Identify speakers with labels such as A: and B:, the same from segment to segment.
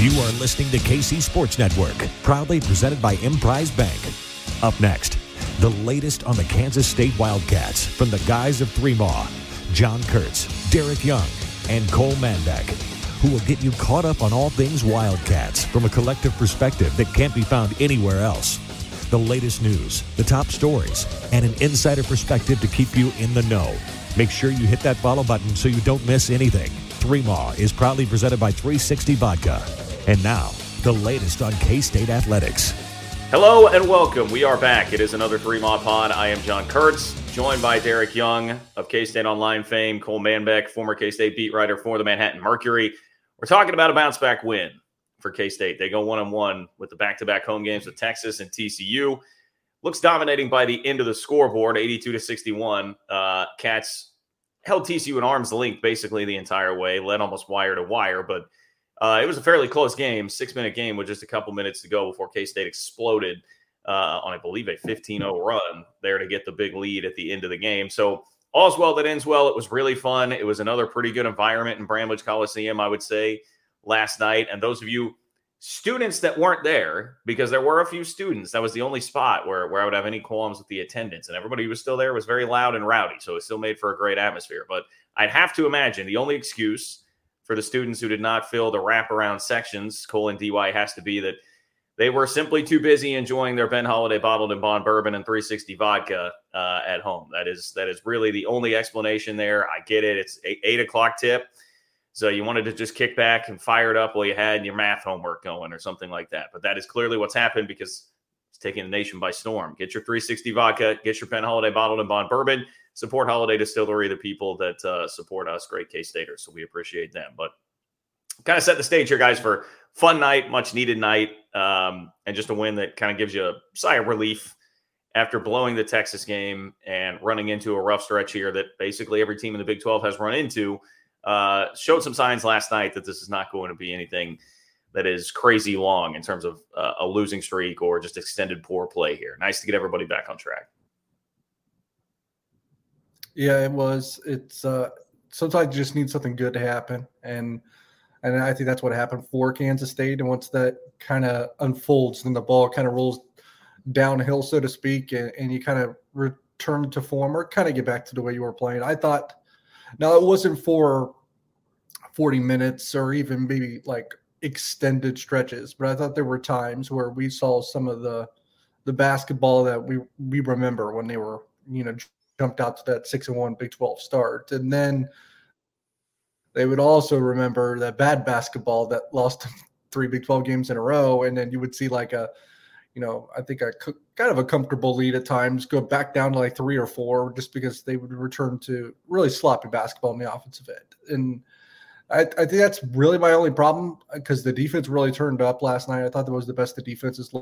A: You are listening to KC Sports Network, proudly presented by Emprise Bank. Up next, the latest on the Kansas State Wildcats from the guys of Three Maw, John Kurtz, Derek Young, and Cole Manbeck, who will get you caught up on all things Wildcats from a collective perspective that can't be found anywhere else. The latest news, the top stories, and an insider perspective to keep you in the know. Make sure you hit that follow button so you don't miss anything. Three Maw is proudly presented by 360 Vodka. And now, the latest on K State Athletics.
B: Hello and welcome. We are back. It is another Three Maw Pod. I am John Kurtz, joined by Derek Young of K State Online fame, Cole Manbeck, former K State beat writer for the Manhattan Mercury. We're talking about a bounce back win for K State. They go one on one with the back to back home games with Texas and TCU. Looks dominating by the end of the scoreboard, 82 to 61. Uh, Cats held TCU in arm's length basically the entire way, led almost wire to wire, but uh, it was a fairly close game, six minute game with just a couple minutes to go before K State exploded uh, on, I believe, a 15 0 run there to get the big lead at the end of the game. So, all's well that ends well. It was really fun. It was another pretty good environment in Bramlage Coliseum, I would say, last night. And those of you students that weren't there, because there were a few students, that was the only spot where, where I would have any qualms with the attendance. And everybody who was still there was very loud and rowdy. So, it still made for a great atmosphere. But I'd have to imagine the only excuse for the students who did not fill the wraparound sections, colon DY has to be that they were simply too busy enjoying their Ben Holladay bottled and bond bourbon and 360 vodka uh, at home. That is that is really the only explanation there. I get it. It's eight, eight o'clock tip. So you wanted to just kick back and fire it up while you had your math homework going or something like that. But that is clearly what's happened because it's taking the nation by storm. Get your 360 vodka, get your Ben Holladay bottled and bond bourbon support Holladay Distillery, the people that uh, support us, great K Staters. So we appreciate them. But kind of set the stage here, guys, for fun night, much needed night, um, and just a win that kind of gives you a sigh of relief after blowing the Texas game and running into a rough stretch here that basically every team in the Big 12 has run into. Uh, showed some signs last night that this is not going to be anything that is crazy long in terms of uh, a losing streak or just extended poor play here. Nice to get everybody back on track.
C: Yeah, it was. It's uh, sometimes you just need something good to happen, and and I think that's what happened for Kansas State. And once that kind of unfolds, then the ball kind of rolls downhill, so to speak, and, and you kind of return to form or kind of get back to the way you were playing. I thought, now it wasn't for 40 minutes or even maybe like extended stretches, but I thought there were times where we saw some of the the basketball that we we remember when they were you know jumped out to that six and one Big 12 start. And then they would also remember that bad basketball that lost three Big 12 games in a row. And then you would see like a, you know, I think a kind of a comfortable lead at times go back down to like three or four just because they would return to really sloppy basketball in the offensive end. And I, I think that's really my only problem uh, because the defense really turned up last night. I thought that was the best the defense has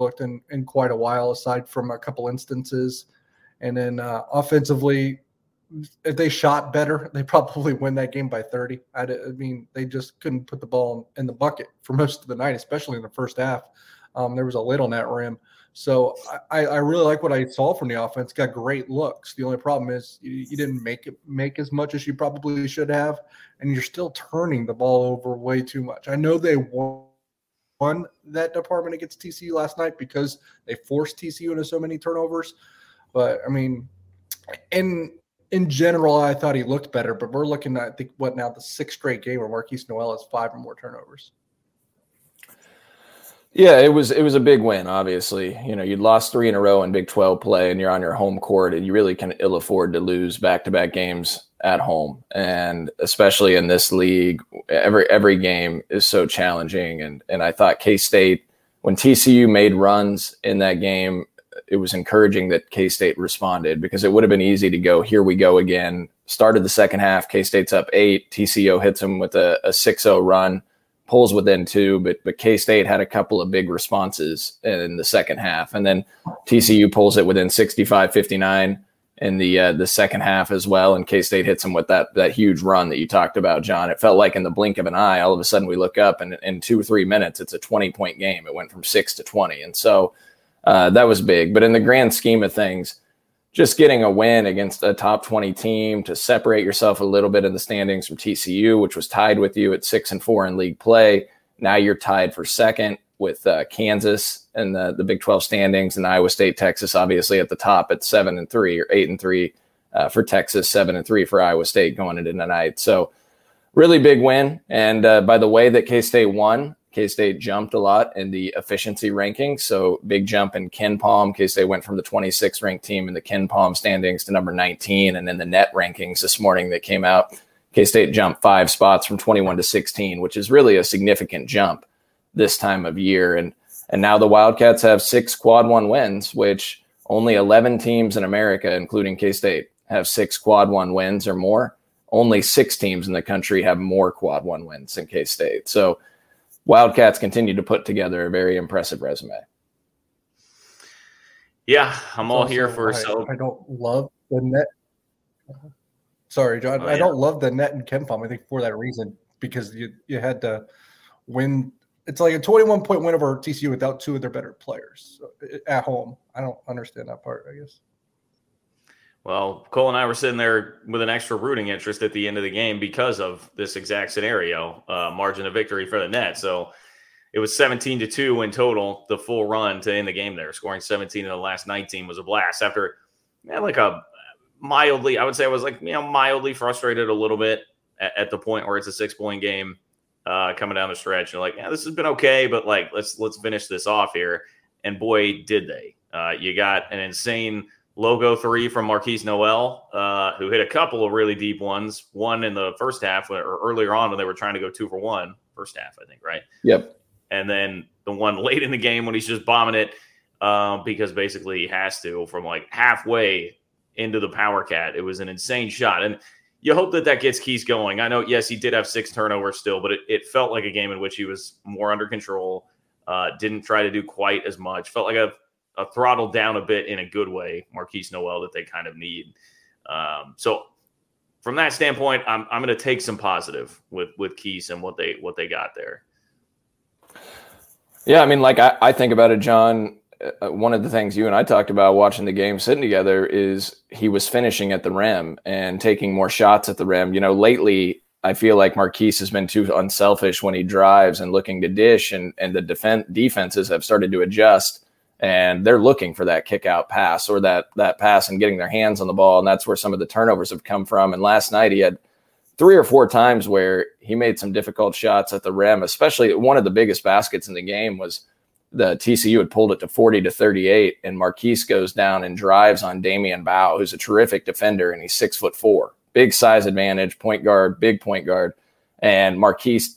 C: looked in, in quite a while, aside from a couple instances and then uh, offensively, if they shot better, they probably win that game by 30. I, I, mean, they just couldn't put the ball in the bucket for most of the night, especially in the first half. Um, there was a lid on that rim. So I, I, really like what I saw from the offense. Got great looks. The only problem is you, you, didn't make it make as much as you probably should have, and you're still turning the ball over way too much. I know they won, won that department against TCU last night because they forced TCU into so many turnovers. But I mean, in in general, I thought he looked better. But we're looking at I think what now the sixth straight game where Markquis Nowell has five or more turnovers.
D: Yeah, it was it was a big win. Obviously, you know you'd lost three in a row in Big Twelve play, and you're on your home court, and you really can ill afford to lose back to back games at home, and especially in this league, every every game is so challenging. And and I thought K State when TCU made runs in that game, it was encouraging that K State responded because it would have been easy to go here we go again. Started the second half, K State's up eight, TCU hits them with a, a 6-0 run pulls within two, but but K State had a couple of big responses in the second half, and then TCU pulls it within 65 59 in the uh, the second half as well, and K State hits them with that that huge run that you talked about, John. It felt like in the blink of an eye, all of a sudden we look up, and in two or three minutes, it's a 20 point game. It went from six to 20, and so uh, that was big. But in the grand scheme of things just getting a win against a top 20 team to separate yourself a little bit in the standings from TCU, which was tied with you at six and four in league play. Now you're tied for second with uh, Kansas and the, the Big 12 standings and Iowa State, Texas, obviously at the top at seven and three or eight and three uh, for Texas, seven and three for Iowa State going into tonight. So really big win. And uh, by the way that K State won, K State jumped a lot in the efficiency rankings. So big jump in KenPom. K State went from the 26th ranked team in the KenPom standings to number 19. And in the net rankings this morning that came out, K State jumped five spots from 21 to 16, which is really a significant jump this time of year. And and now the Wildcats have six quad one wins, which only 11 teams in America, including K State, have six quad one wins or more. Only six teams in the country have more quad one wins than K State. So Wildcats continue to put together a very impressive resume.
B: Yeah, I'm all here for
C: I,
B: so.
C: I don't love the net. Sorry, John. Oh, I don't love the net and KenPom. I think for that reason because you you had to win. It's like a 21 point win over TCU without two of their better players uh, at home. I don't understand that part. I guess.
B: Well, Cole and I were sitting there with an extra rooting interest at the end of the game because of this exact scenario, uh, margin of victory for the net. So it was 17 to 2 in total, the full run to end the game there. Scoring 17 in the last 19 was a blast after man, like a mildly, I would say I was like, you know, mildly frustrated a little bit at, at the point where it's a six point game uh, coming down the stretch. You're like, yeah, this has been okay, but like, let's, let's finish this off here. And boy, did they. Uh, you got an insane logo three from Markquis Nowell, uh, who hit a couple of really deep ones. One in the first half, or earlier on when they were trying to go two for one, first half, I think, right?
D: Yep.
B: And then the one late in the game when he's just bombing it um, because basically he has to from like halfway into the power cat. It was an insane shot. And you hope that that gets Keys going. I know, yes, he did have six turnovers still, but it, it felt like a game in which he was more under control. Uh, didn't try to do quite as much. Felt like a a throttled down a bit in a good way, Markquis Nowell, that they kind of need. Um, so from that standpoint, I'm I'm going to take some positive with with Keys and what they what they got there.
D: Yeah, I mean, like I, I think about it, John. Uh, one of the things you and I talked about watching the game sitting together is he was finishing at the rim and taking more shots at the rim. You know, lately I feel like Markquis has been too unselfish when he drives and looking to dish, and and the defense defenses have started to adjust and they're looking for that kick out pass or that that pass and getting their hands on the ball. And that's where some of the turnovers have come from. And last night he had three or four times where he made some difficult shots at the rim especially one of the biggest baskets in the game was the TCU had pulled it to 40 to 38 and Markquis goes down and drives on Damion Baugh who's a terrific defender and he's 6 foot 4 big size advantage point guard big point guard. And Markquis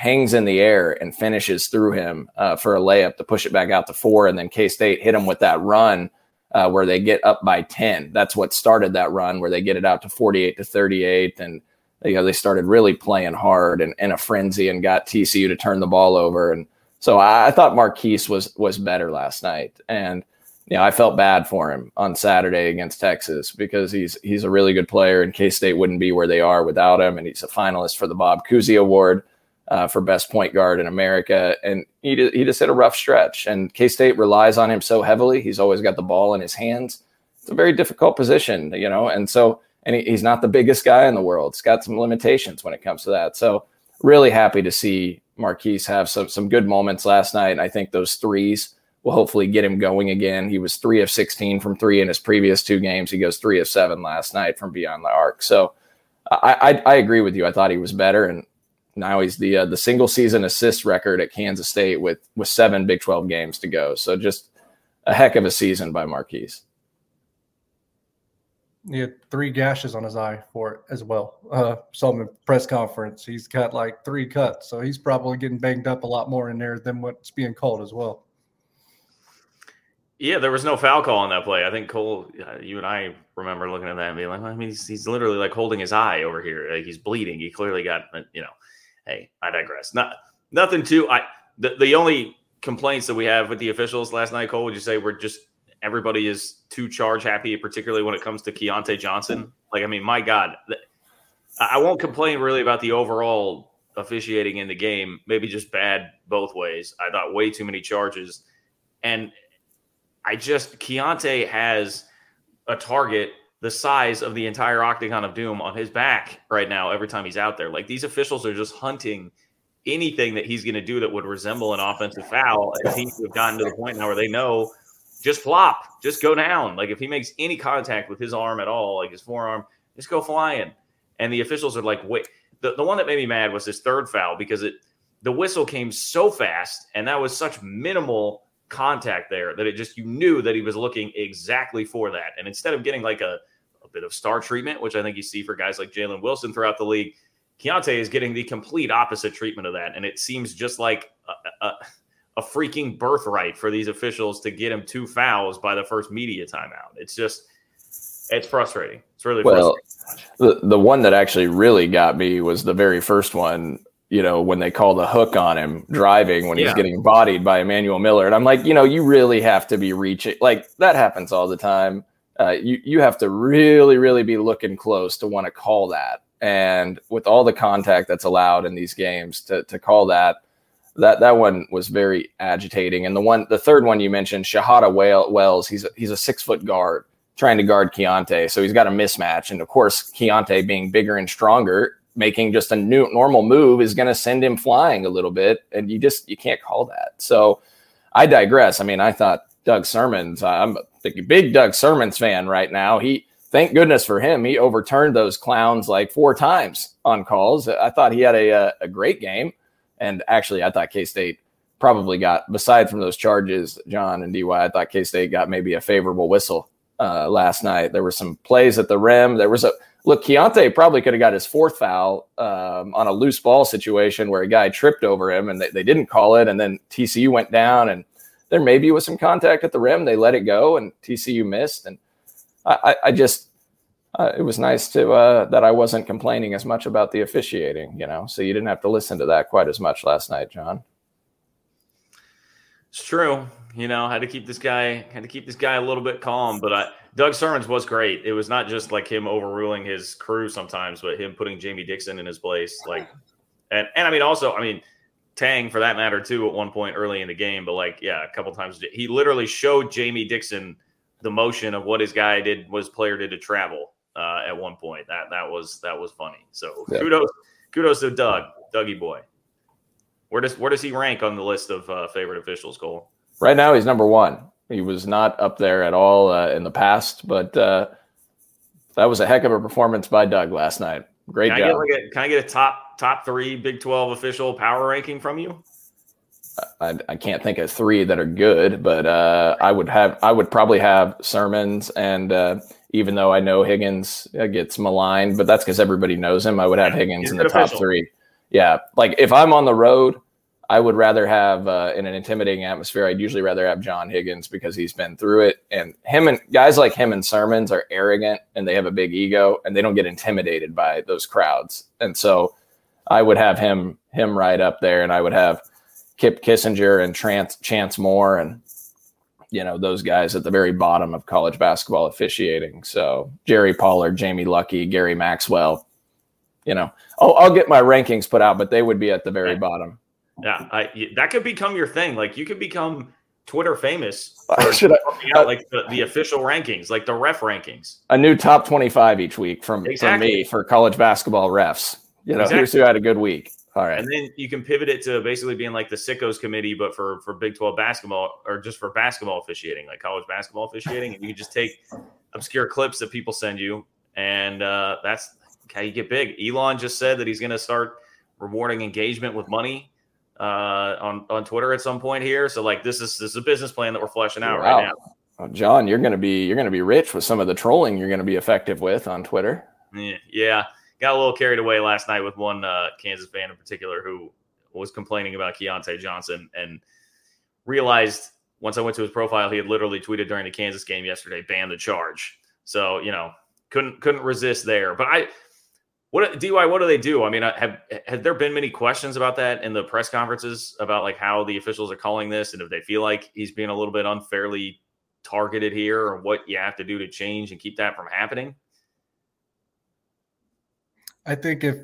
D: hangs in the air and finishes through him uh, for a layup to push it back out to four. And then K State hit him with that run uh, where they get up by 10. That's what started that run where they get it out to 48 to 38. And you know, they started really playing hard and in a frenzy and got TCU to turn the ball over. And so I, I thought Markquis was was better last night. And you know, I felt bad for him on Saturday against Texas because he's he's a really good player and K State wouldn't be where they are without him. And he's a finalist for the Bob Cousy Award uh, for best point guard in America. And he, he just hit a rough stretch. And K State relies on him so heavily. He's always got the ball in his hands. It's a very difficult position, you know. And so, and he, he's not the biggest guy in the world. It's got some limitations when it comes to that. So, really happy to see Markquis have some some good moments last night. And I think those threes will hopefully get him going again. He was three of 16 from three in his previous two games. He goes three of seven last night from beyond the arc. So I, I, I agree with you. I thought he was better. And now he's the uh, the single season assist record at Kansas State with with seven Big 12 games to go. So just a heck of a season by Markquis.
C: He had three gashes on his eye for it as well. Uh, saw him in press conference. He's got like three cuts, so he's probably getting banged up a lot more in there than what's being called as well.
B: Yeah, there was no foul call on that play. I think Cole, uh, you and I remember looking at that and being like, well, I mean, he's, he's literally like holding his eye over here. Like he's bleeding. He clearly got, you know, hey, I digress. Not nothing too. I the, the only complaints that we have with the officials last night, Cole, would you say we're just everybody is too charge happy, particularly when it comes to Keyontae Johnson? Like, I mean, my God, I won't complain really about the overall officiating in the game. Maybe just bad both ways. I thought way too many charges, and I just Keyontae has a target the size of the entire octagon of doom on his back right now every time he's out there. Like these officials are just hunting anything that he's going to do that would resemble an offensive foul. And teams have gotten to the point now where they know just flop, just go down. Like if he makes any contact with his arm at all, like his forearm, just go flying. And the officials are like, wait. The, the one that made me mad was his third foul because it the whistle came so fast and that was such minimal contact there that it just you knew that he was looking exactly for that. And instead of getting like a, a bit of star treatment, which I think you see for guys like Jalen Wilson throughout the league, Keyontae is getting the complete opposite treatment of that. And it seems just like a, a, a freaking birthright for these officials to get him two fouls by the first media timeout. It's just it's frustrating. It's really well.
D: The the one that actually really got me was the very first one you know, when they call the hook on him driving when yeah. he's getting bodied by Emmanuel Miller. And I'm like, you know, you really have to be reaching like that happens all the time. Uh, you you have to really, really be looking close to want to call that. And with all the contact that's allowed in these games to to call that, that that one was very agitating. And the one the third one you mentioned, Shahada Wells, he's a, he's a six foot guard trying to guard Keyontae. So he's got a mismatch. And of course, Keyontae being bigger and stronger, making just a new normal move is going to send him flying a little bit, and you just you can't call that. So I digress. I mean, I thought Doug Sirmons. I'm a big Doug Sirmons fan right now. He thank goodness for him. He overturned those clowns like four times on calls. I thought he had a a great game, and actually, I thought K State probably got beside from those charges, John and DY. I thought K State got maybe a favorable whistle uh, last night. There were some plays at the rim. There was a look, Keyontae probably could have got his fourth foul um, on a loose ball situation where a guy tripped over him and they, they didn't call it. And then TCU went down and there maybe was some contact at the rim. They let it go and TCU missed. And I, I, I just, uh, it was nice to uh, that I wasn't complaining as much about the officiating, you know, so you didn't have to listen to that quite as much last night, John.
B: It's true. You know, had to keep this guy had to keep this guy a little bit calm, but I Doug Sirmons was great. It was not just like him overruling his crew sometimes, but him putting Jamie Dixon in his place. Like, and and I mean, also, I mean, Tang for that matter too. At one point early in the game, but like, yeah, a couple times he literally showed Jamie Dixon the motion of what his guy did was player did to travel uh, at one point. That that was that was funny. So yeah. kudos kudos to Doug, Dougie boy. Where does where does he rank on the list of uh, favorite officials, Cole?
D: Right now, he's number one. He was not up there at all uh, in the past, but uh, that was a heck of a performance by Doug last night. Great
B: can
D: job.
B: I like a, can I get a top top three Big Twelve official power ranking from you?
D: I, I can't think of three that are good, but uh, I would have I would probably have Sirmons and uh, even though I know Higgins uh, gets maligned, but that's because everybody knows him. I would have Higgins He's in the top three. Yeah, like if I'm on the road I would rather have uh, in an intimidating atmosphere. I'd usually rather have John Higgins because he's been through it, and him and guys like him and Sirmons are arrogant and they have a big ego and they don't get intimidated by those crowds. And so, I would have him him right up there, and I would have Kip Kissinger and Trance, Chance Moore and you know those guys at the very bottom of college basketball officiating. So Jerry Pollard, Jamie Luckie, Gary Maxwell. You know, I'll, I'll get my rankings put out, but they would be at the very bottom.
B: Yeah, I, that could become your thing. Like you could become Twitter famous.
D: Should I,
B: out, like the, the, official rankings, like the ref rankings.
D: A new top twenty-five each week from, exactly. from me for college basketball refs. You know, exactly. here's who had a good week. All right,
B: and then you can pivot it to basically being like the sickos committee, but for for Big Twelve basketball or just for basketball officiating, like college basketball officiating, and you can just take obscure clips that people send you, and uh, that's how you get big. Elon just said that he's going to start rewarding engagement with money uh, on on Twitter at some point here. So like this is this is a business plan that we're fleshing out wow. right now.
D: Well, John, you're gonna be you're gonna be rich with some of the trolling you're gonna be effective with on Twitter.
B: Yeah, yeah. got a little carried away last night with one uh, Kansas fan in particular who was complaining about Keyontae Johnson and realized once I went to his profile, he had literally tweeted during the Kansas game yesterday, ban the charge. So, you know, couldn't couldn't resist there. But I what DY, what do they do? I mean, have have there been many questions about that in the press conferences about like how the officials are calling this and if they feel like he's being a little bit unfairly targeted here or what you have to do to change and keep that from happening?
C: I think if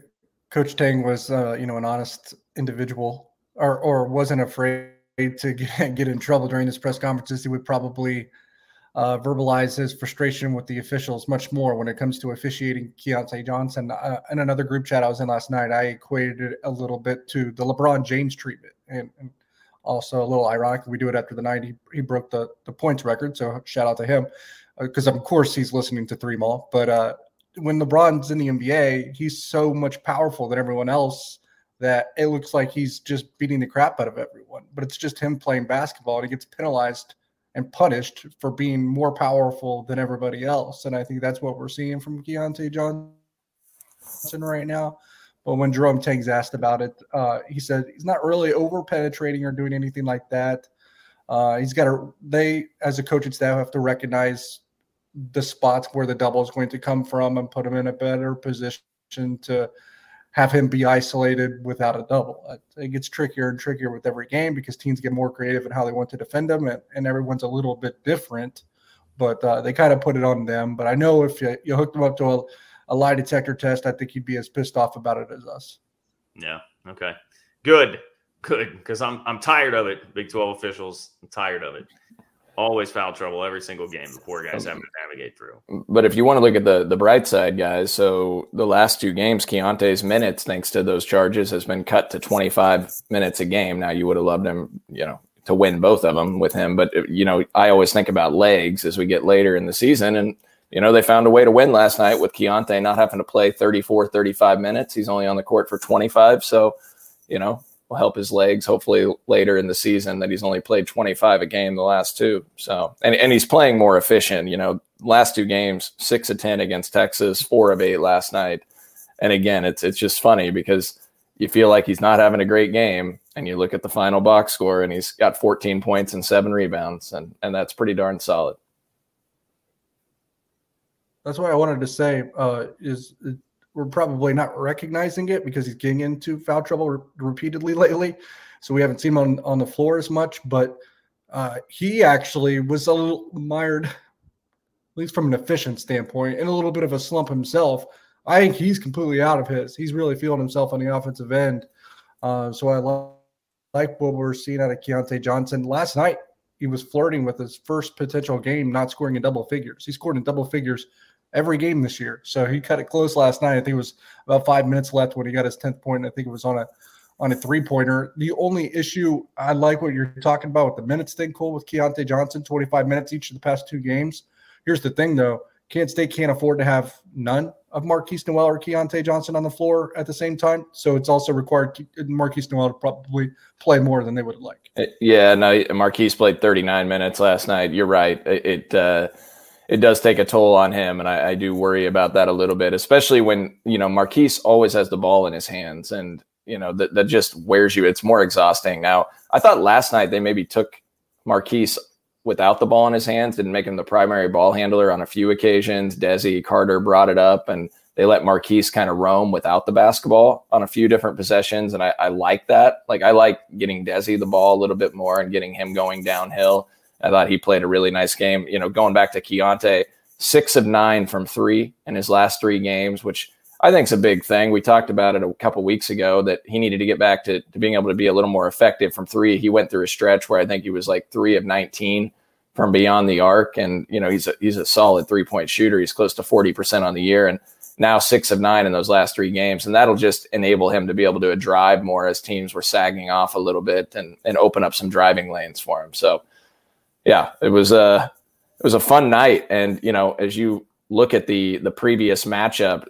C: Coach Tang was, uh, you know, an honest individual or or wasn't afraid to get, get in trouble during his press conferences, he would probably uh, verbalize his frustration with the officials much more when it comes to officiating Keyontae Johnson. Uh, in another group chat I was in last night, I equated it a little bit to the LeBron James treatment. And, and also a little ironic, we do it after the night he, he broke the, the points record. So shout out to him because, uh, of course, he's listening to Three Mall. But uh, when LeBron's in the NBA, he's so much powerful than everyone else that it looks like he's just beating the crap out of everyone. But it's just him playing basketball and he gets penalized and punished for being more powerful than everybody else. And I think that's what we're seeing from Keyontae Johnson right now. But when Jerome Tang's asked about it, uh, he said he's not really over penetrating or doing anything like that. Uh, he's got to, they, as a coaching staff, have to recognize the spots where the double is going to come from and put him in a better position to have him be isolated without a double. It gets trickier and trickier with every game because teams get more creative in how they want to defend them, and, and everyone's a little bit different. But uh, they kind of put it on them. But I know if you, you hooked them up to a, a lie detector test, I think he'd be as pissed off about it as us.
B: Yeah. Okay. Good. Good. Because I'm I'm tired of it. Big Twelve officials. I'm tired of it always foul trouble every single game the poor guys having to navigate through.
D: But if you want to look at the the bright side, guys, so the last two games, Keyontae's minutes, thanks to those charges, has been cut to 25 minutes a game. Now you would have loved him, you know, to win both of them with him, but you know, I always think about legs as we get later in the season and you know, they found a way to win last night with Keyontae not having to play 34, 35 minutes. He's only on the court for 25. So, you know, will help his legs hopefully later in the season that he's only played 25 a game the last two. So, and, and he's playing more efficient, you know, last two games, six of 10 against Texas, four of eight last night. And again, it's, it's just funny because you feel like he's not having a great game and you look at the final box score and he's got 14 points and seven rebounds and, and that's pretty darn solid.
C: That's why I wanted to say uh, is we're probably not recognizing it because he's getting into foul trouble re- repeatedly lately. So we haven't seen him on, on the floor as much, but uh, he actually was a little mired, at least from an efficient standpoint, in a little bit of a slump himself. I think he's completely out of his. He's really feeling himself on the offensive end. Uh, so I like what we're seeing out of Keyontae Johnson. Last night, he was flirting with his first potential game, not scoring in double figures. He scored in double figures every game this year. So he cut it close last night. I think it was about five minutes left when he got his 10th point. I think it was on a on a three pointer. The only issue I like what you're talking about with the minutes thing, Cole, with Keyontae Johnson, 25 minutes each of the past two games. Here's the thing though. Kansas State can't afford to have none of Markquis Nowell or Keyontae Johnson on the floor at the same time. So it's also required Markquis Nowell to probably play more than they would like.
D: Yeah, no, Markquis played 39 minutes last night. You're right. It uh, it does take a toll on him, and I, I, do worry about that a little bit, especially when you know Markquis always has the ball in his hands, and you know that that just wears you. It's more exhausting. Now, I thought last night they maybe took Markquis without the ball in his hands, didn't make him the primary ball handler on a few occasions. Desi Carter brought it up, and they let Markquis kind of roam without the basketball on a few different possessions, and I, I like that. Like I like getting Desi the ball a little bit more and getting him going downhill I thought he played a really nice game. You know, going back to Keyontae, six of nine from three in his last three games, which I think is a big thing. We talked about it a couple weeks ago that he needed to get back to, to being able to be a little more effective from three. He went through a stretch where I think he was like three of 19 from beyond the arc. And, you know, he's a, he's a solid three point shooter. He's close to 40% on the year. And now six of nine in those last three games. And that'll just enable him to be able to drive more as teams were sagging off a little bit and, and open up some driving lanes for him. So, yeah, it was a it was a fun night, and you know, as you look at the the previous matchup,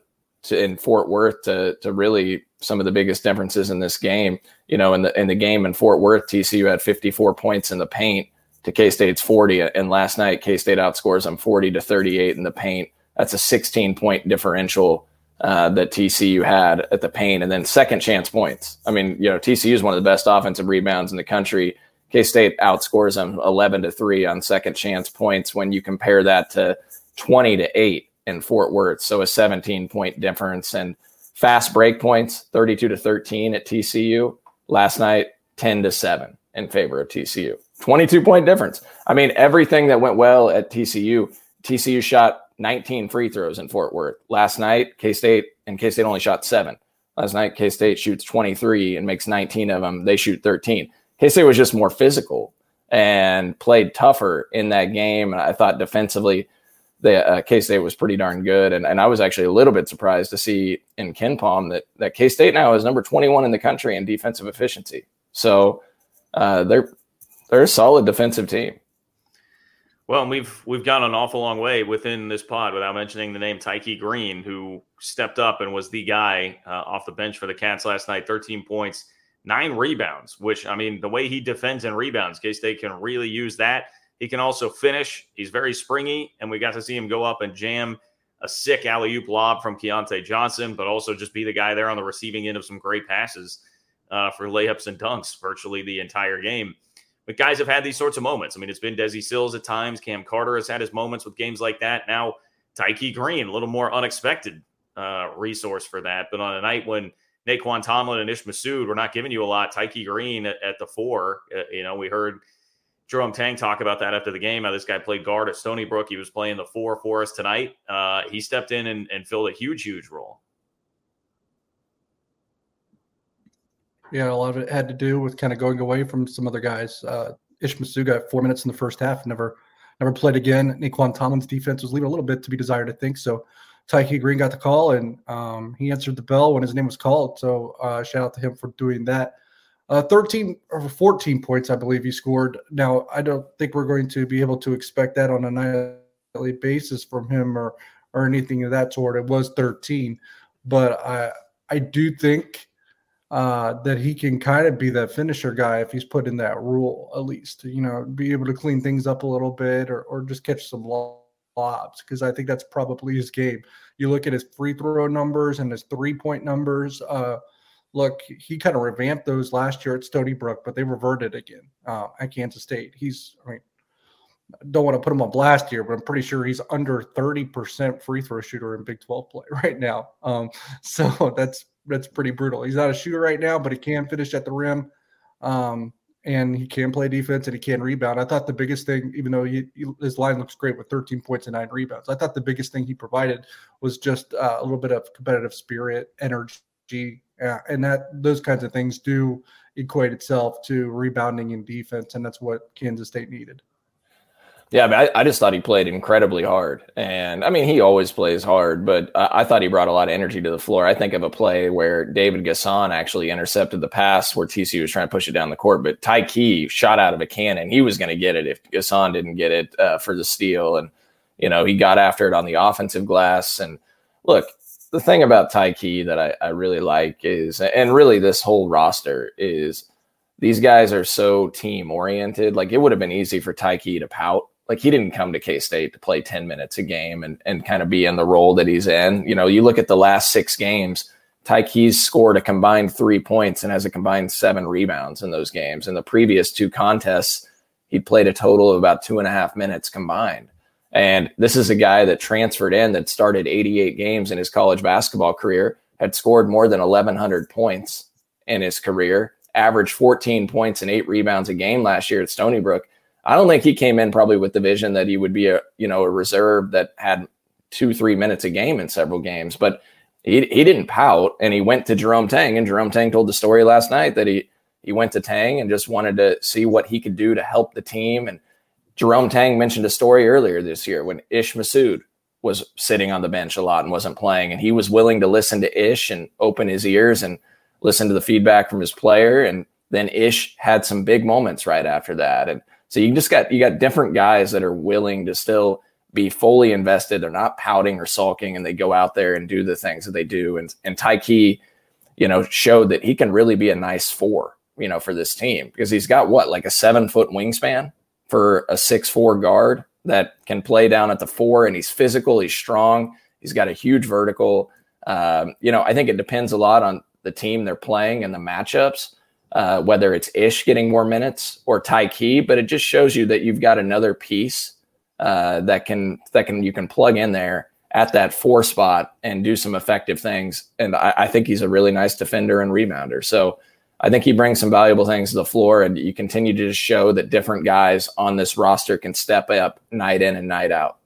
D: to, in Fort Worth to to really some of the biggest differences in this game. You know, in the in the game in Fort Worth, TCU had 54 points in the paint to K State's 40, and last night K State outscores them 40 to 38 in the paint. That's a 16 point differential uh, that TCU had at the paint, and then second chance points. I mean, you know, TCU is one of the best offensive rebounds in the country. K State outscores them 11 to three on second chance points. When you compare that to 20 to eight in Fort Worth, so a 17 point difference, and fast break points 32 to 13 at TCU last night, 10 to seven in favor of TCU. 22 point difference. I mean, everything that went well at TCU, TCU shot 19 free throws in Fort Worth. Last night, K State and K State only shot seven. Last night, K State shoots 23 and makes 19 of them. They shoot 13. State was just more physical and played tougher in that game. And I thought defensively, the uh, K State was pretty darn good. And, and I was actually a little bit surprised to see in KenPom that, that K State now is number 21 in the country in defensive efficiency. So uh, they're they're a solid defensive team.
B: Well, and we've we've gone an awful long way within this pod without mentioning the name Tyke Greene, who stepped up and was the guy uh, off the bench for the Cats last night. 13 points, nine rebounds. Which I mean, the way he defends and rebounds, K State can really use that. He can also finish. He's very springy, and we got to see him go up and jam a sick alley oop lob from Keyontae Johnson, but also just be the guy there on the receiving end of some great passes uh, for layups and dunks virtually the entire game. But guys have had these sorts of moments. I mean, it's been Desi Sills at times. Cam Carter has had his moments with games like that. Now, Tyke Greene, a little more unexpected uh, resource for that. But on a night when Nae'Qwan Tomlin and Ish Massoud were not giving you a lot, Tyke Greene at, at the four, uh, you know, we heard Jerome Tang talk about that after the game. How this guy played guard at Stony Brook. He was playing the four for us tonight. Uh, he stepped in and, and filled a huge, huge role.
C: Yeah, a lot of it had to do with kind of going away from some other guys. Uh, Ish Massoud got four minutes in the first half, never never played again. Nae'Qwan Tomlin's defense was leaving a little bit to be desired, I think. So Tyke Greene got the call, and um, he answered the bell when his name was called. So uh, shout out to him for doing that. Uh, 13 or 14 points, I believe he scored. Now, I don't think we're going to be able to expect that on a nightly basis from him or or anything of that sort. It was 13, but I I do think uh, that he can kind of be that finisher guy if he's put in that rule at least. You know, be able to clean things up a little bit or or just catch some lobs because I think that's probably his game. You look at his free throw numbers and his three point numbers. Uh, look, he kind of revamped those last year at Stony Brook, but they reverted again uh, at Kansas State. He's, I mean, don't want to put him on blast here, but I'm pretty sure he's under 30% free throw shooter in Big 12 play right now. Um, so that's that's pretty brutal. He's not a shooter right now, but he can finish at the rim. Um, and he can play defense and he can rebound. I thought the biggest thing, even though he, he, his line looks great with 13 points and nine rebounds, I thought the biggest thing he provided was just uh, a little bit of competitive spirit, energy, uh, and that those kinds of things do equate itself to rebounding and defense, and that's what Kansas State needed.
D: Yeah, I, mean, I, I, just thought he played incredibly hard. And I mean, he always plays hard, but I, I, thought he brought a lot of energy to the floor. I think of a play where David N'Guessan actually intercepted the pass where TC was trying to push it down the court, but Tyke shot out of a cannon. He was going to get it if N'Guessan didn't get it uh, for the steal. And, you know, he got after it on the offensive glass. And look, the thing about Tyke that I, I really like is, and really this whole roster is these guys are so team oriented. Like it would have been easy for Tyke to pout like he didn't come to K State to play 10 minutes a game and, and kind of be in the role that he's in. You know, you look at the last six games, Tyke's scored a combined three points and has a combined seven rebounds in those games. In the previous two contests, he played a total of about two and a half minutes combined. And this is a guy that transferred in that started 88 games in his college basketball career, had scored more than 1,100 points in his career, averaged 14 points and eight rebounds a game last year at Stony Brook I don't think he came in probably with the vision that he would be a you know a reserve that had two three minutes a game in several games, but he he didn't pout and he went to Jerome Tang and Jerome Tang told the story last night that he he went to Tang and just wanted to see what he could do to help the team and Jerome Tang mentioned a story earlier this year when Ish Massoud was sitting on the bench a lot and wasn't playing and he was willing to listen to Ish and open his ears and listen to the feedback from his player and then Ish had some big moments right after that and so you just got you got different guys that are willing to still be fully invested. They're not pouting or sulking, and they go out there and do the things that they do. And and Tyke, you know, showed that he can really be a nice four, you know, for this team because he's got what like a seven foot wingspan for a six four guard that can play down at the four, and he's physical, he's strong, he's got a huge vertical. Um, you know, I think it depends a lot on the team they're playing and the matchups. Uh, whether it's Ish getting more minutes or Tyke, but it just shows you that you've got another piece uh, that can that can you can plug in there at that four spot and do some effective things. And I, I, think he's a really nice defender and rebounder. So I think he brings some valuable things to the floor, and you continue to just show that different guys on this roster can step up night in and night out.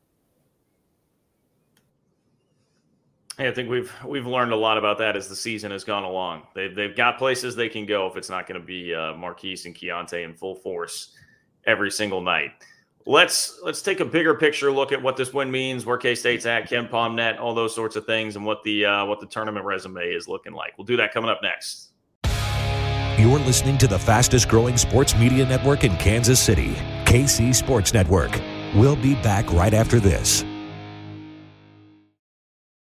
B: I think we've we've learned a lot about that as the season has gone along. They've they've got places they can go if it's not going to be uh, Markquis and Keyontae in full force every single night. Let's let's take a bigger picture look at what this win means, where K State's at, KenPom net, all those sorts of things, and what the uh, what the tournament resume is looking like. We'll do that coming up next.
A: You're listening to the fastest growing sports media network in Kansas City, KC Sports Network. We'll be back right after this.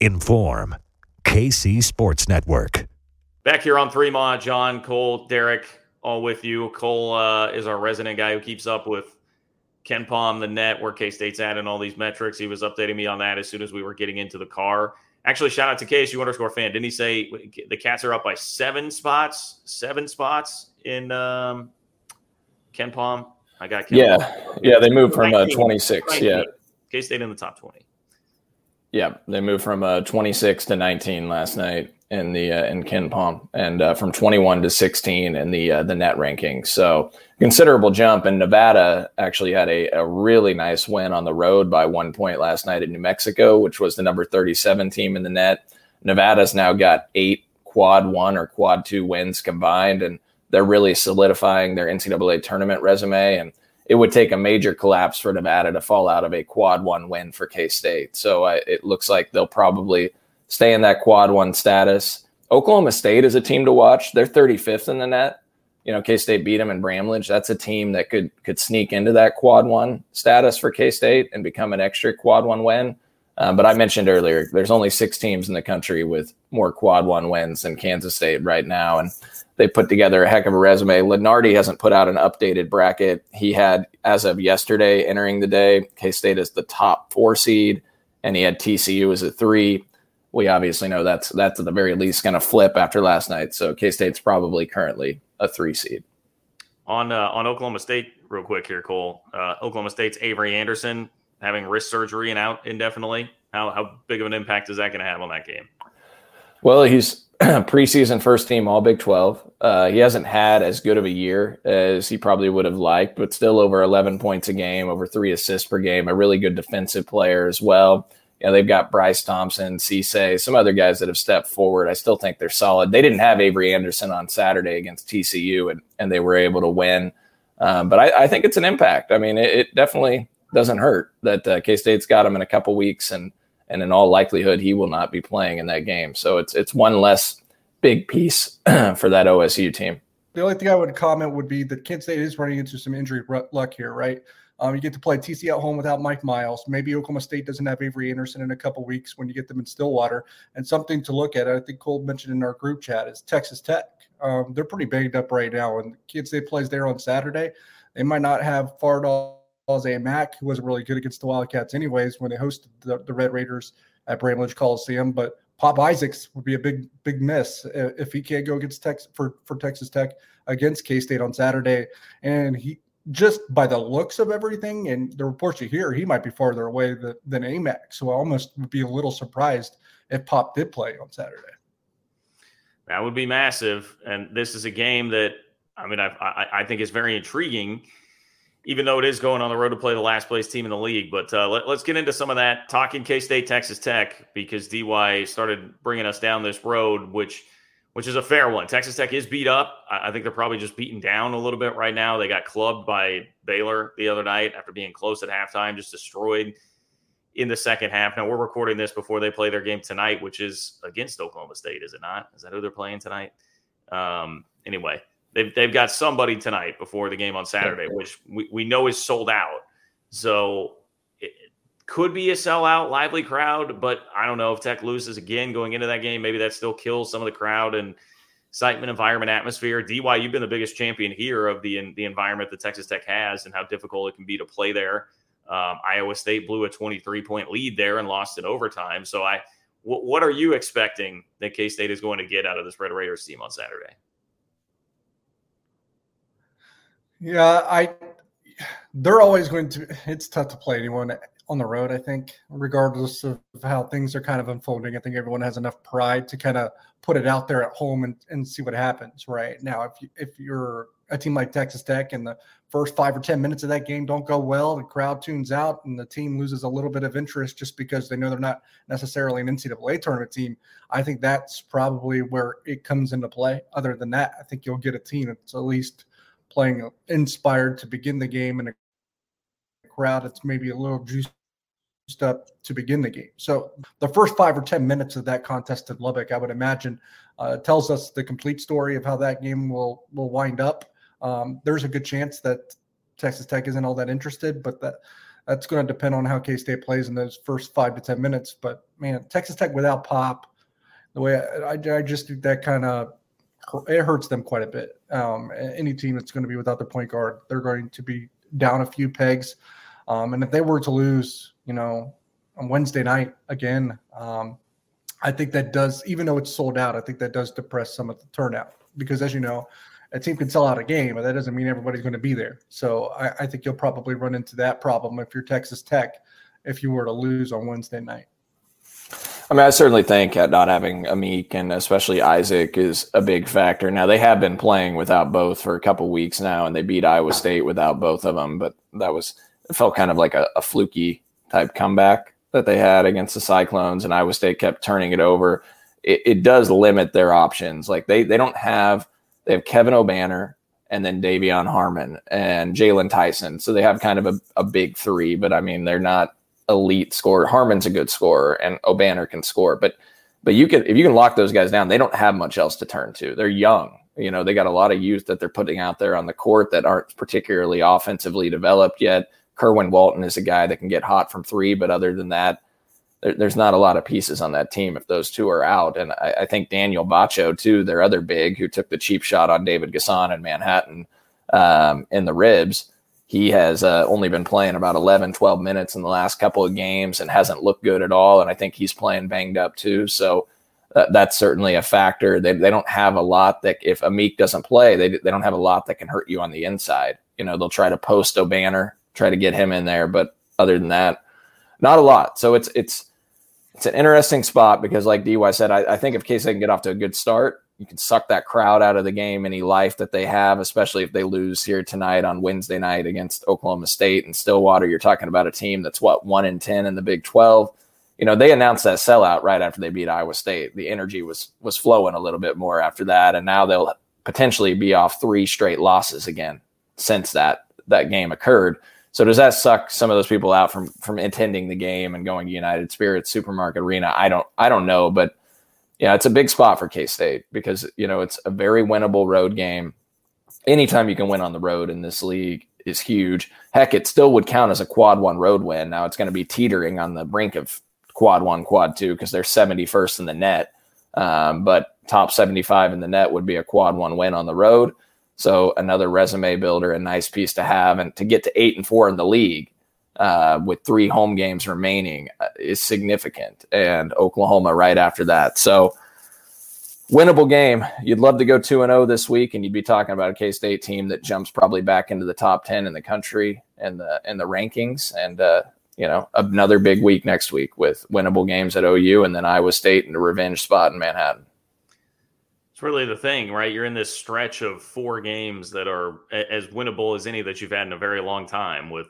A: inform. KC Sports Network.
B: Back here on Three Ma, John, Cole, Derek, all with you. Cole uh, is our resident guy who keeps up with KenPom, the net, where K State's at, and all these metrics. He was updating me on that as soon as we were getting into the car. Actually, shout out to KSU underscore fan. Didn't he say the Cats are up by seven spots? Seven spots in um, KenPom. I got
D: Ken yeah, Palm. yeah. They moved from uh, twenty six. Yeah,
B: K State in the top twenty.
D: Yeah, they moved from uh, 26 to 19 last night in the uh, in KenPom, and uh, from 21 to 16 in the uh, the net ranking. So considerable jump. And Nevada actually had a, a really nice win on the road by one point last night at New Mexico, which was the number 37 team in the net. Nevada's now got eight quad one or quad two wins combined, and they're really solidifying their NCAA tournament resume. And it would take a major collapse for Nevada to fall out of a quad one win for K State. So uh, it looks like they'll probably stay in that quad one status. Oklahoma State is a team to watch. They're 35th in the net. You know, K State beat them in Bramlage. That's a team that could could sneak into that quad one status for K State and become an extra quad one win. Uh, but I mentioned earlier, there's only six teams in the country with more quad one wins than Kansas State right now, and they put together a heck of a resume. Lunardi hasn't put out an updated bracket. He had, as of yesterday, entering the day, K State as the top four seed, and he had TCU as a three. We obviously know that's that's at the very least going to flip after last night. So K State's probably currently a three seed.
B: On uh, on Oklahoma State, real quick here, Cole. Uh, Oklahoma State's Avery Anderson having wrist surgery and out indefinitely. How how big of an impact is that going to have on that game?
D: Well, he's preseason first team All Big 12. Uh, he hasn't had as good of a year as he probably would have liked, but still over 11 points a game, over three assists per game, a really good defensive player as well. You know, they've got Bryce Thompson, Cisse, some other guys that have stepped forward. I still think they're solid. They didn't have Avery Anderson on Saturday against TCU, and, and they were able to win. Um, but I, I, think it's an impact. I mean, it, it definitely doesn't hurt that uh, K State's got him in a couple weeks, and and in all likelihood he will not be playing in that game. So it's it's one less big piece for that OSU team.
C: The only thing I would comment would be that K State is running into some injury luck here, right? Um, you get to play TC at home without Mike Miles. Maybe Oklahoma State doesn't have Avery Anderson in a couple weeks when you get them in Stillwater. And something to look at, I think Cole mentioned in our group chat, is Texas Tech. Um, they're pretty banged up right now. And K State plays there on Saturday. They might not have Fardaws Aimaq, who wasn't really good against the Wildcats, anyways, when they hosted the, the Red Raiders at Bramlage Coliseum. But Pop Isaacs would be a big, big miss if he can't go against Texas for, for Texas Tech against K State on Saturday. And he just by the looks of everything and the reports you hear, he might be farther away than, than Aimaq. So I almost would be a little surprised if Pop did play on Saturday.
B: That would be massive. And this is a game that I mean I, I, I think is very intriguing even though it is going on the road to play the last place team in the league. But uh, let, us get into some of that talking K State, Texas Tech, because DY started bringing us down this road, which which is a fair one. Texas Tech is beat up. I, I think they're probably just beaten down a little bit right now. They got clubbed by Baylor the other night after being close at halftime, just destroyed in the second half. Now we're recording this before they play their game tonight, which is against Oklahoma State, is it not? Is that who they're playing tonight? Um, anyway, They've, they've got somebody tonight before the game on Saturday, which we, we know is sold out. So it could be a sellout, lively crowd, but I don't know if Tech loses again going into that game. Maybe that still kills some of the crowd and excitement, environment, atmosphere. DY, you've been the biggest champion here of the the environment that Texas Tech has and how difficult it can be to play there. Um, Iowa State blew a 23 point lead there and lost in overtime. So I, w- what are you expecting that K State is going to get out of this Red Raiders team on Saturday?
C: Yeah, I they're always going to it's tough to play anyone on the road, I think, regardless of how things are kind of unfolding. I think everyone has enough pride to kind of put it out there at home and, and see what happens. Right now, if you if you're a team like Texas Tech and the first five or ten minutes of that game don't go well, the crowd tunes out and the team loses a little bit of interest just because they know they're not necessarily an NCAA tournament team. I think that's probably where it comes into play. Other than that, I think you'll get a team that's at least playing inspired to begin the game in a crowd that's maybe a little juiced up to begin the game. So the first five or 10 minutes of that contest in Lubbock, I would imagine, uh, tells us the complete story of how that game will will wind up. Um, there's a good chance that Texas Tech isn't all that interested, but that that's going to depend on how K State plays in those first five to 10 minutes. But man, Texas Tech without Pop, the way I, I, I just that kind of it hurts them quite a bit. Um, any team that's going to be without their point guard, they're going to be down a few pegs. Um, and if they were to lose, you know, on Wednesday night again, um, I think that does, even though it's sold out, I think that does depress some of the turnout because, as you know, a team can sell out a game, but that doesn't mean everybody's going to be there. So I, I think you'll probably run into that problem if you're Texas Tech if you were to lose on Wednesday night.
D: I mean, I certainly think not having Aimaq and especially Isaac is a big factor. Now they have been playing without both for a couple weeks now, and they beat Iowa State without both of them. But that was it felt kind of like a, a fluky type comeback that they had against the Cyclones, and Iowa State kept turning it over. It, it does limit their options. Like they they don't have they have Kevin Obanor and then De'Vion Harmon and Jaylon Tyson, so they have kind of a, a big three. But I mean, they're not elite scorer. Harmon's a good scorer, and Obanor can score. But but you can if you can lock those guys down, they don't have much else to turn to. They're young. You know, they got a lot of youth that they're putting out there on the court that aren't particularly offensively developed yet. Kerwin Walton is a guy that can get hot from three, but other than that, there, there's not a lot of pieces on that team if those two are out. And I, I, think Daniel Batcho, too, their other big, who took the cheap shot on David N'Guessan in Manhattan um, in the ribs, he has uh, only been playing about 11, 12 minutes in the last couple of games and hasn't looked good at all. And I think he's playing banged up too. So uh, that's certainly a factor. They, they don't have a lot that if Aimaq doesn't play, they, they don't have a lot that can hurt you on the inside. You know, they'll try to post Obanor, try to get him in there. But other than that, not a lot. So it's, it's, it's an interesting spot because like DY said, I, I think if Case can get off to a good start, you can suck that crowd out of the game, any life that they have, especially if they lose here tonight on Wednesday night against Oklahoma State and Stillwater. You're talking about a team that's what one in ten in the Big Twelve. You know, they announced that sellout right after they beat Iowa State. The energy was was flowing a little bit more after that, and now they'll potentially be off three straight losses again since that that game occurred. So does that suck some of those people out from from attending the game and going to United Spirits Supermarket Arena? I don't I don't know, but yeah, it's a big spot for K State because you know it's a very winnable road game. Anytime you can win on the road in this league is huge. Heck, it still would count as a quad one road win. Now it's going to be teetering on the brink of quad one, quad two because they're 71st in the net. Um, but top 75 in the net would be a quad one win on the road. So another resume builder, a nice piece to have, and to get to eight and four in the league uh, with three home games remaining uh, is significant, and Oklahoma right after that. So winnable game. You'd love to go two and zero oh this week, and you'd be talking about a K State team that jumps probably back into the top ten in the country and the and the rankings, and uh, you know another big week next week with winnable games at OU, and then Iowa State and a revenge spot in Manhattan
B: it's really the thing, right? You're in this stretch of four games that are as winnable as any that you've had in a very long time with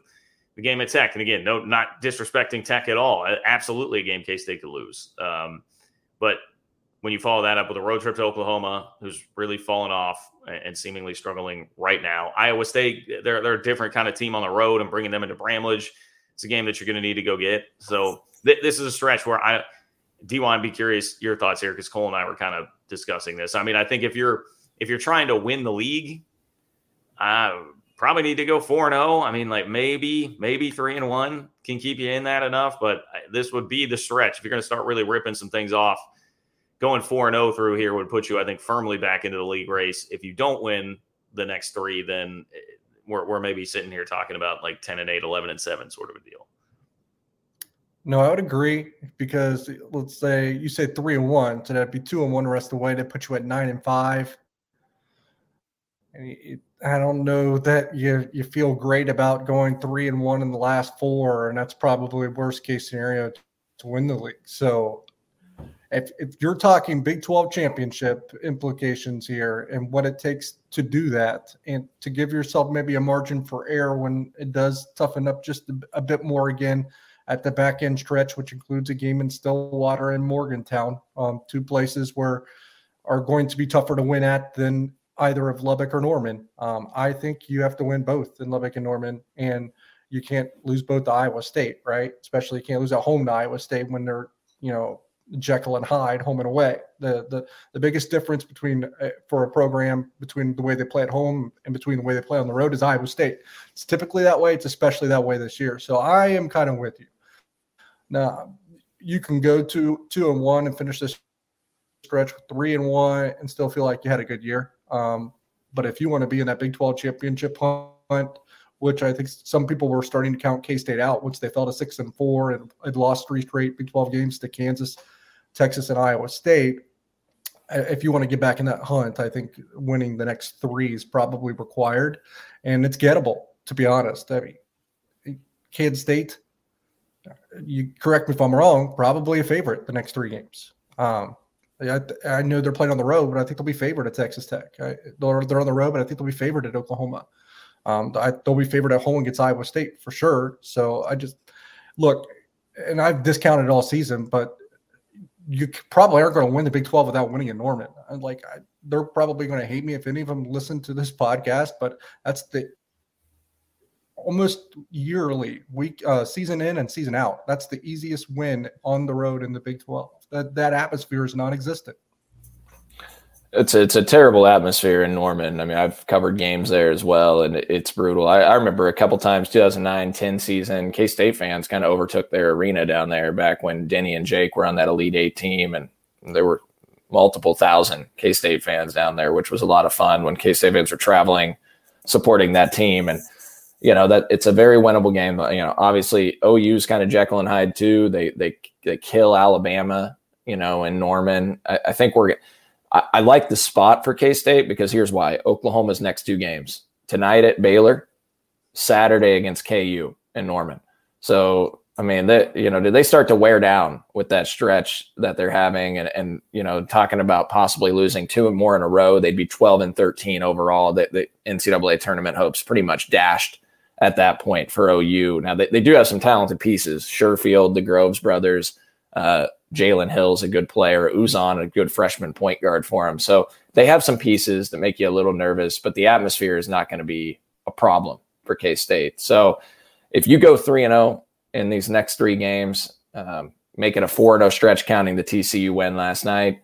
B: the game at Tech. And again, no, not disrespecting Tech at all. Absolutely a game K State could lose. Um, but when you follow that up with a road trip to Oklahoma, who's really fallen off and seemingly struggling right now, Iowa State, they're, they're a different kind of team on the road and bringing them into Bramlage. It's a game that you're going to need to go get. So th- this is a stretch where I, D, want to be curious your thoughts here because Cole and I were kind of discussing this. I mean, I think if you're if you're trying to win the league, uh, probably need to go four and zero. Oh. I mean, like maybe maybe three and one can keep you in that enough, but this would be the stretch if you're going to start really ripping some things off. Going four and zero oh through here would put you, I think, firmly back into the league race. If you don't win the next three, then eh, we're, we're maybe sitting here talking about like 10 and 8, 11 and 7 sort of a deal.
C: No, I would agree because let's say you say three and one, so that'd be two and one the rest of the way. That put you at nine and five. I don't know that you you feel great about going three and one in the last four, and that's probably worst case scenario to win the league. So, if if you're talking Big Twelve championship implications here and what it takes to do that, and to give yourself maybe a margin for error when it does toughen up just a, a bit more again at the back end stretch, which includes a game in Stillwater and Morgantown, um, two places where are going to be tougher to win at than either of Lubbock or Norman. Um, I think you have to win both in Lubbock and Norman, and you can't lose both to Iowa State, right? Especially you can't lose at home to Iowa State when they're you know Jekyll and Hyde home and away. The the the biggest difference between uh, for a program between the way they play at home and between the way they play on the road is Iowa State. It's typically that way. It's especially that way this year. So I am kind of with you. Now you can go to two and one and finish this stretch with three and one and still feel like you had a good year. Um, but if you want to be in that Big 12 championship hunt, which I think some people were starting to count K State out once they fell to six and four and had lost three straight Big 12 games to Kansas, Texas, and Iowa State. If you want to get back in that hunt, I think winning the next three is probably required, and it's gettable. To be honest, I mean, Kansas State, you correct me if I'm wrong, probably a favorite the next three games. Um, I, I, know they're playing on the road, but I think they'll be favored at Texas Tech. I, they're, they're on the road, but I think they'll be favored at Oklahoma. Um, I, they'll be favored at home against Iowa State for sure. So I just look, and I've discounted all season, but you probably aren't going to win the Big 12 without winning in Norman. Like I, they're probably going to hate me if any of them listen to this podcast, but that's the almost yearly week uh, season in and season out. That's the easiest win on the road in the Big 12. That that atmosphere is non-existent.
D: It's a, it's a terrible atmosphere in Norman. I mean, I've covered games there as well, and it's brutal. I, I remember a couple times, 2009 10 season, K State fans kind of overtook their arena down there back when Denny and Jake were on that Elite Eight team, and there were multiple thousand K State fans down there, which was a lot of fun when K State fans were traveling, supporting that team. And you know that it's a very winnable game. You know, obviously OU's kind of Jekyll and Hyde too. They they they kill Alabama, you know, and Norman. I, I think we're. I, I, like the spot for K State because here's why: Oklahoma's next two games tonight at Baylor, Saturday against KU and Norman. So I mean, that you know, did they start to wear down with that stretch that they're having, and and you know, talking about possibly losing two and more in a row, they'd be twelve and thirteen overall. The, the NCAA tournament hopes pretty much dashed at that point for OU. Now they, they do have some talented pieces. Sherfield, the Groves brothers, uh, Jalen Hill's a good player. Uzan a good freshman point guard for him. So they have some pieces that make you a little nervous, but the atmosphere is not going to be a problem for K State. So if you go 3 and 0 in these next three games, um, make it a 4 0 stretch counting the TCU win last night,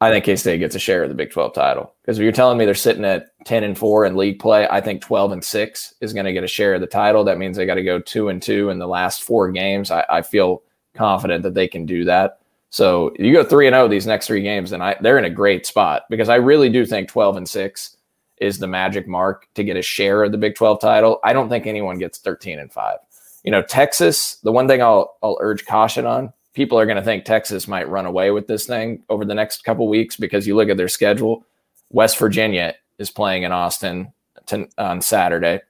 D: I think K State gets a share of the Big 12 title. Because if you're telling me they're sitting at 10 and 4 in league play, I think 12 and 6 is going to get a share of the title. That means they got to go 2 and 2 in the last four games. I, I feel confident that they can do that. So you go 3 and 0 these next three games, and I, they're in a great spot because I really do think 12 and 6 is the magic mark to get a share of the Big 12 title. I don't think anyone gets 13 and 5. You know, Texas, the one thing I'll, I'll urge caution on, people are going to think Texas might run away with this thing over the next couple weeks because you look at their schedule. West Virginia is playing in Austin to, on Saturday.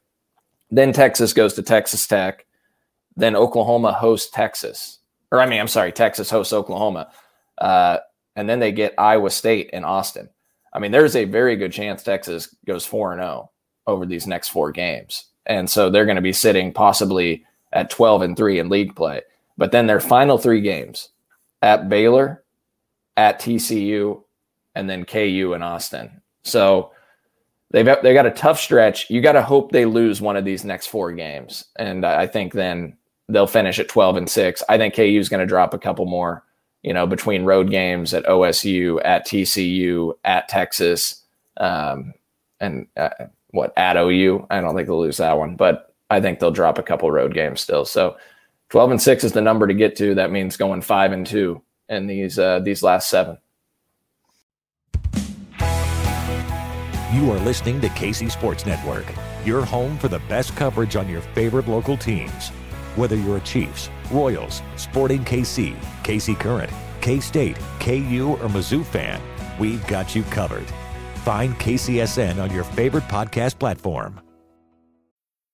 D: Then Texas goes to Texas Tech. Then Oklahoma hosts Texas. Or, I mean, I'm sorry, Texas hosts Oklahoma. Uh, and then they get Iowa State in Austin. I mean, there's a very good chance Texas goes 4 and 0 over these next four games. And so they're going to be sitting possibly at 12 and 3 in league play. But then their final three games at Baylor, at TCU, and then KU and Austin. So they've they got a tough stretch. You got to hope they lose one of these next four games, and I think then they'll finish at 12 and six. I think KU is going to drop a couple more you know, between road games at OSU, at TCU, at Texas, um, and uh, what at OU. I don't think they'll lose that one, but I think they'll drop a couple road games still. So, twelve and six is the number to get to. That means going five and two in these uh, these last seven.
A: You are listening to KC Sports Network, your home for the best coverage on your favorite local teams. Whether you're a Chiefs, Royals, Sporting KC, KC Current, K State, KU, or Mizzou fan, we've got you covered. Find KCSN on your favorite podcast platform.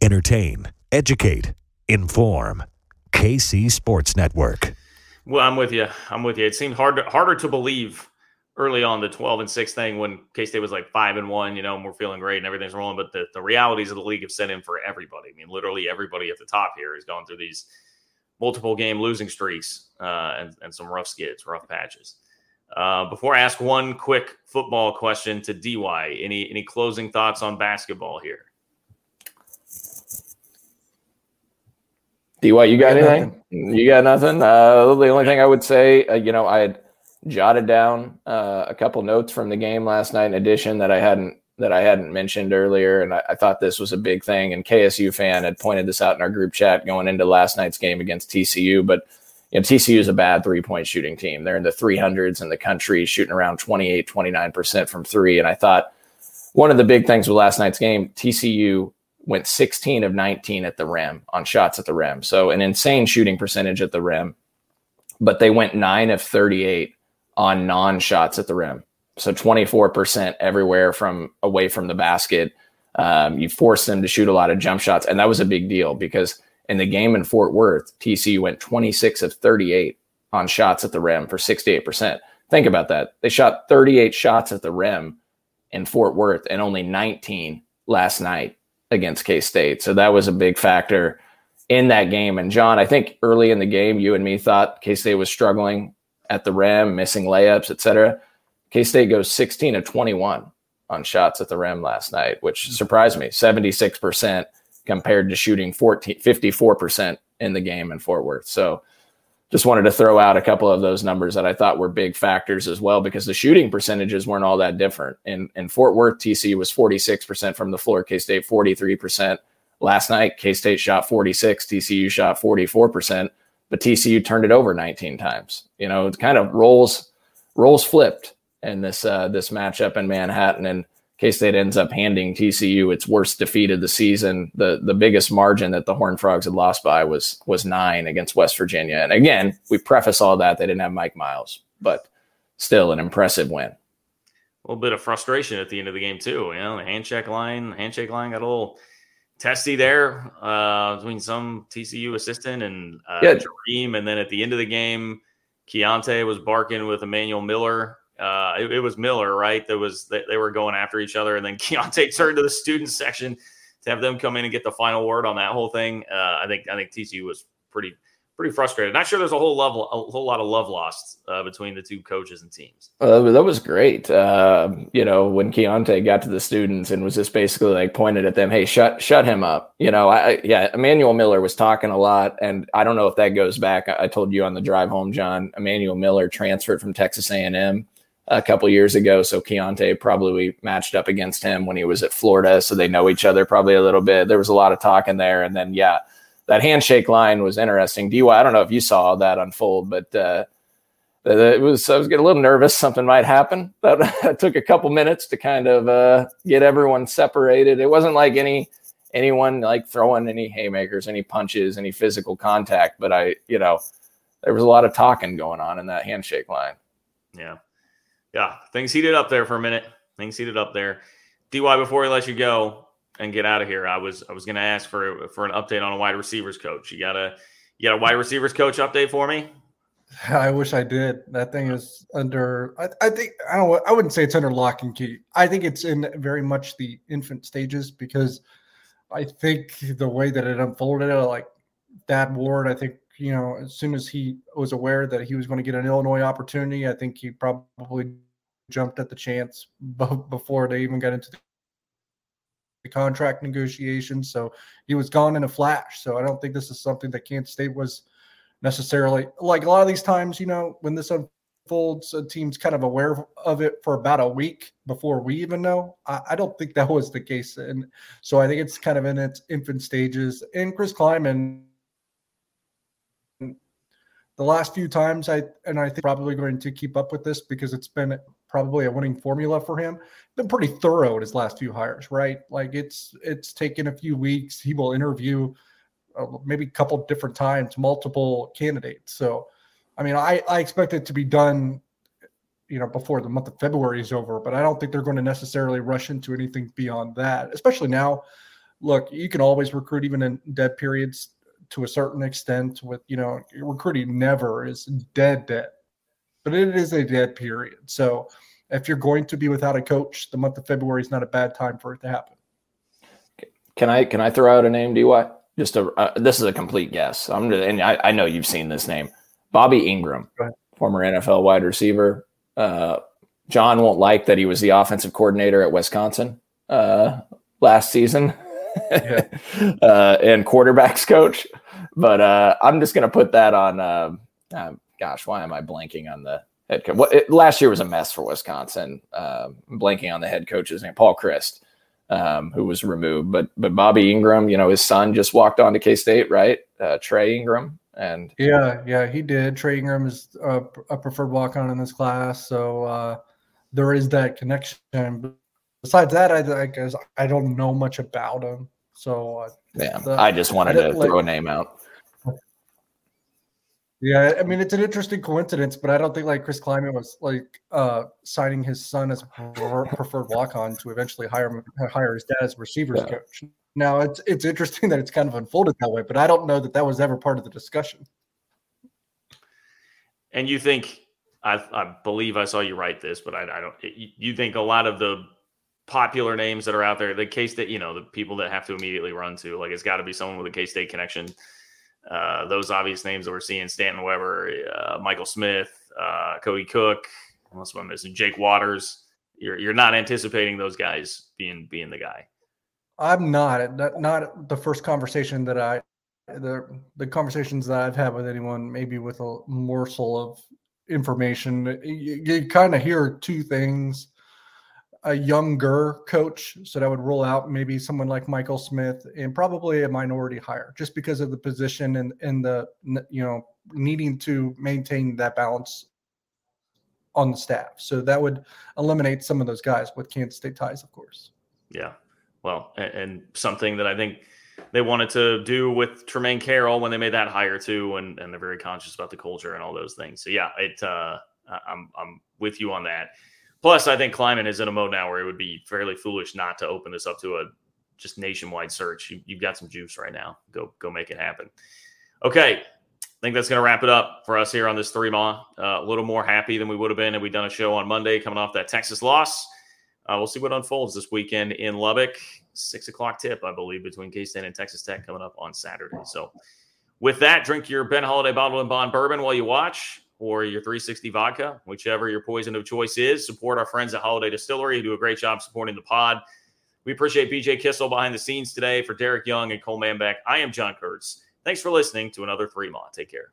A: entertain, educate, inform. KC Sports Network.
B: Well, I'm with you. I'm with you. It seemed harder harder to believe early on the 12 and 6 thing when K State was like 5 and 1, you know, and we're feeling great and everything's rolling. But the, the realities of the league have set in for everybody. I mean, literally everybody at the top here is going through these multiple game losing streaks uh, and, and some rough skids, rough patches. Uh, before I ask one quick football question to DY, any any closing thoughts on basketball here?
D: D. White, you got, anything? Nothing. You got nothing. Uh, the only thing I would say, uh, you know, I had jotted down uh, a couple notes from the game last night in addition that I hadn't that I hadn't mentioned earlier, and I, I, thought this was a big thing. And KSU fan had pointed this out in our group chat going into last night's game against TCU, but. You know, TCU is a bad three point shooting team. They're in the 300s in the country, shooting around 28, 29% from three. And I thought one of the big things with last night's game, TCU went 16 of 19 at the rim on shots at the rim. So an insane shooting percentage at the rim, but they went 9 of 38 on non-shots at the rim. So 24% everywhere from away from the basket. Um, you forced them to shoot a lot of jump shots, and that was a big deal because in the game in Fort Worth, TCU went 26 of 38 on shots at the rim for 68%. Think about that. They shot 38 shots at the rim in Fort Worth and only 19 last night against K State. So that was a big factor in that game. And John, I think early in the game, you and me thought K State was struggling at the rim, missing layups, etc. K State goes 16 to 21 on shots at the rim last night, which surprised me 76% compared to shooting 14, 54% in the game in Fort Worth. So just wanted to throw out a couple of those numbers that I thought were big factors as well because the shooting percentages weren't all that different. In in Fort Worth, TC was 46% from the floor, K State 43%. last night, K State shot 46, TCU shot 44%, but TCU turned it over 19 times. You know, it kind of rolls rolls flipped in this uh, this matchup in Manhattan, and K State ends up handing TCU its worst defeat of the season. the The biggest margin that the Horned Frogs had lost by was was nine against West Virginia. And again, we preface all that they didn't have Mike Miles, but still an impressive win.
B: A little bit of frustration at the end of the game too. You know, the handshake line, handshake line got a little testy there uh, between some TCU assistant and uh, yeah. Dream, and then at the end of the game, Keyontae was barking with Emmanuel Miller. Uh, it, it, was Miller, right? That was they, they, were going after each other, and then Keyontae turned to the student section to have them come in and get the final word on that whole thing. Uh, I think I think TCU was pretty pretty frustrated. Not sure there's a whole level, a whole lot of love lost uh, between the two coaches and teams.
D: That was great. Uh, you know, when Keyontae got to the students and was just basically like pointed at them, "Hey, shut shut him up." You know, I yeah, Emmanuel Miller was talking a lot, and I don't know if that goes back. I, I told you on the drive home, John. Emmanuel Miller transferred from Texas A&M a couple years ago, so Keyontae probably matched up against him when he was at Florida, so they know each other probably a little bit. There was a lot of talking there, and then yeah that handshake line was interesting. DY, I don't know if you saw that unfold, but uh, it was I was getting a little nervous. Something might happen. That took a couple minutes to kind of uh, get everyone separated. It wasn't like any anyone like throwing any haymakers, any punches, any physical contact. But I, you know, there was a lot of talking going on in that handshake line.
B: Yeah, yeah, things heated up there for a minute. Things heated up there. Dy, before we let you go, and get out of here. I was I was going to ask for for an update on a wide receivers coach. You got a you got a wide receivers coach update for me?
C: I wish I did. That thing is under. I, I think I don't. I wouldn't say it's under lock and key. I think it's in very much the infant stages because I think the way that it unfolded, like Dad Ward, I think you know as soon as he was aware that he was going to get an Illinois opportunity, I think he probably jumped at the chance before they even got into the contract negotiations. So he was gone in a flash. So I don't think this is something that Kansas State was necessarily like a lot of these times, you know, when this unfolds, a team's kind of aware of it for about a week before we even know. I, I don't think that was the case. And so I think it's kind of in its infant stages. And Chris Klieman, the last few times I and I think probably going to keep up with this because it's been probably a winning formula for him. Been pretty thorough at his last few hires, right? Like it's it's taken a few weeks. He will interview uh, maybe a couple different times, multiple candidates. So, I mean, I I expect it to be done, you know, before the month of February is over. But I don't think they're going to necessarily rush into anything beyond that, especially now. Look, you can always recruit even in dead periods to a certain extent. With you know, recruiting never is dead dead but it is a dead period. So if you're going to be without a coach, the month of February is not a bad time for it to happen.
D: Can I can I throw out a name, DY? Just a uh, this is a complete guess. I'm just, and I, I know you've seen this name, Bobby Engram former NFL wide receiver. Uh, John won't like that he was the offensive coordinator at Wisconsin uh, last season yeah. uh, and quarterbacks coach. But uh, I'm just going to put that on. Uh, gosh, why am I blanking on the head coach? What, it, last year was a mess for Wisconsin. Um, blanking on the head coach's name, Paul Chryst, um, who was removed. But but Bobby Engram, you know, his son just walked on to K State, right? Uh, Trey Engram, and
C: yeah, yeah, he did. Trey Engram is a, a preferred walk on in this class, so uh, there is that connection. But besides that, I, I guess I don't know much about him. So uh,
D: yeah, the, I just wanted I to like, throw a name out.
C: Yeah, I mean it's an interesting coincidence, but I don't think like Chris Klieman was like uh, signing his son as preferred walk-on to eventually hire hire his dad as receivers yeah. coach. Now it's it's interesting that it's kind of unfolded that way, but I don't know that that was ever part of the discussion.
B: And you think I, I believe I saw you write this, but I, I don't. You think a lot of the popular names that are out there, the case that you know, the people that have to immediately run to, like it's got to be someone with a K State connection uh, those obvious names that we're seeing: Stanton Weber, uh, Michael Smith, uh, Cody Cook. Unless I'm missing Jake Waters. You're you're not anticipating those guys being being the guy.
C: I'm not. Not, the first conversation that I the the conversations that I've had with anyone, maybe with a morsel of information, you, you kind of hear two things. A younger coach, so that would roll out maybe someone like Michael Smith and probably a minority hire, just because of the position and and the you know needing to maintain that balance on the staff. So that would eliminate some of those guys with Kansas State ties, of course.
B: Yeah, well, and, and something that I think they wanted to do with Tremaine Carroll when they made that hire too, and and they're very conscious about the culture and all those things. So yeah, it uh, I'm I'm with you on that. Plus, I think Klieman is in a mode now where it would be fairly foolish not to open this up to a just nationwide search. You, have got some juice right now. Go go make it happen. Okay, I think that's going to wrap it up for us here on this three ma. Uh, a little more happy than we would have been if we'd done a show on Monday coming off that Texas loss. Uh, we'll see what unfolds this weekend in Lubbock. Six o'clock tip, I believe, between K State and Texas Tech coming up on Saturday. So, with that, drink your Ben Holladay bottle and Bond bourbon while you watch or your 360 vodka, whichever your poison of choice is. Support our friends at Holladay Distillery who do a great job supporting the pod. We appreciate BJ Kissel behind the scenes today for Derek Young and Cole Manbeck. I am John Kurtz. Thanks for listening to another Ma. Take care.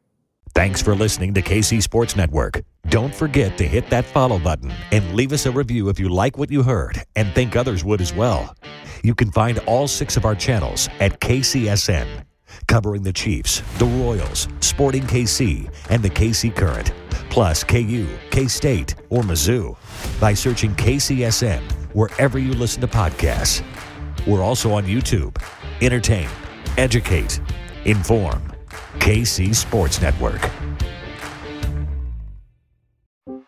A: Thanks for listening to KC Sports Network. Don't forget to hit that follow button and leave us a review if you like what you heard and think others would as well. You can find all six of our channels at KCSN covering the Chiefs, the Royals, Sporting KC, and the KC Current, plus KU, K State, or Mizzou by searching KCSN wherever you listen to podcasts. We're also on YouTube. Entertain, educate, inform. KC Sports Network.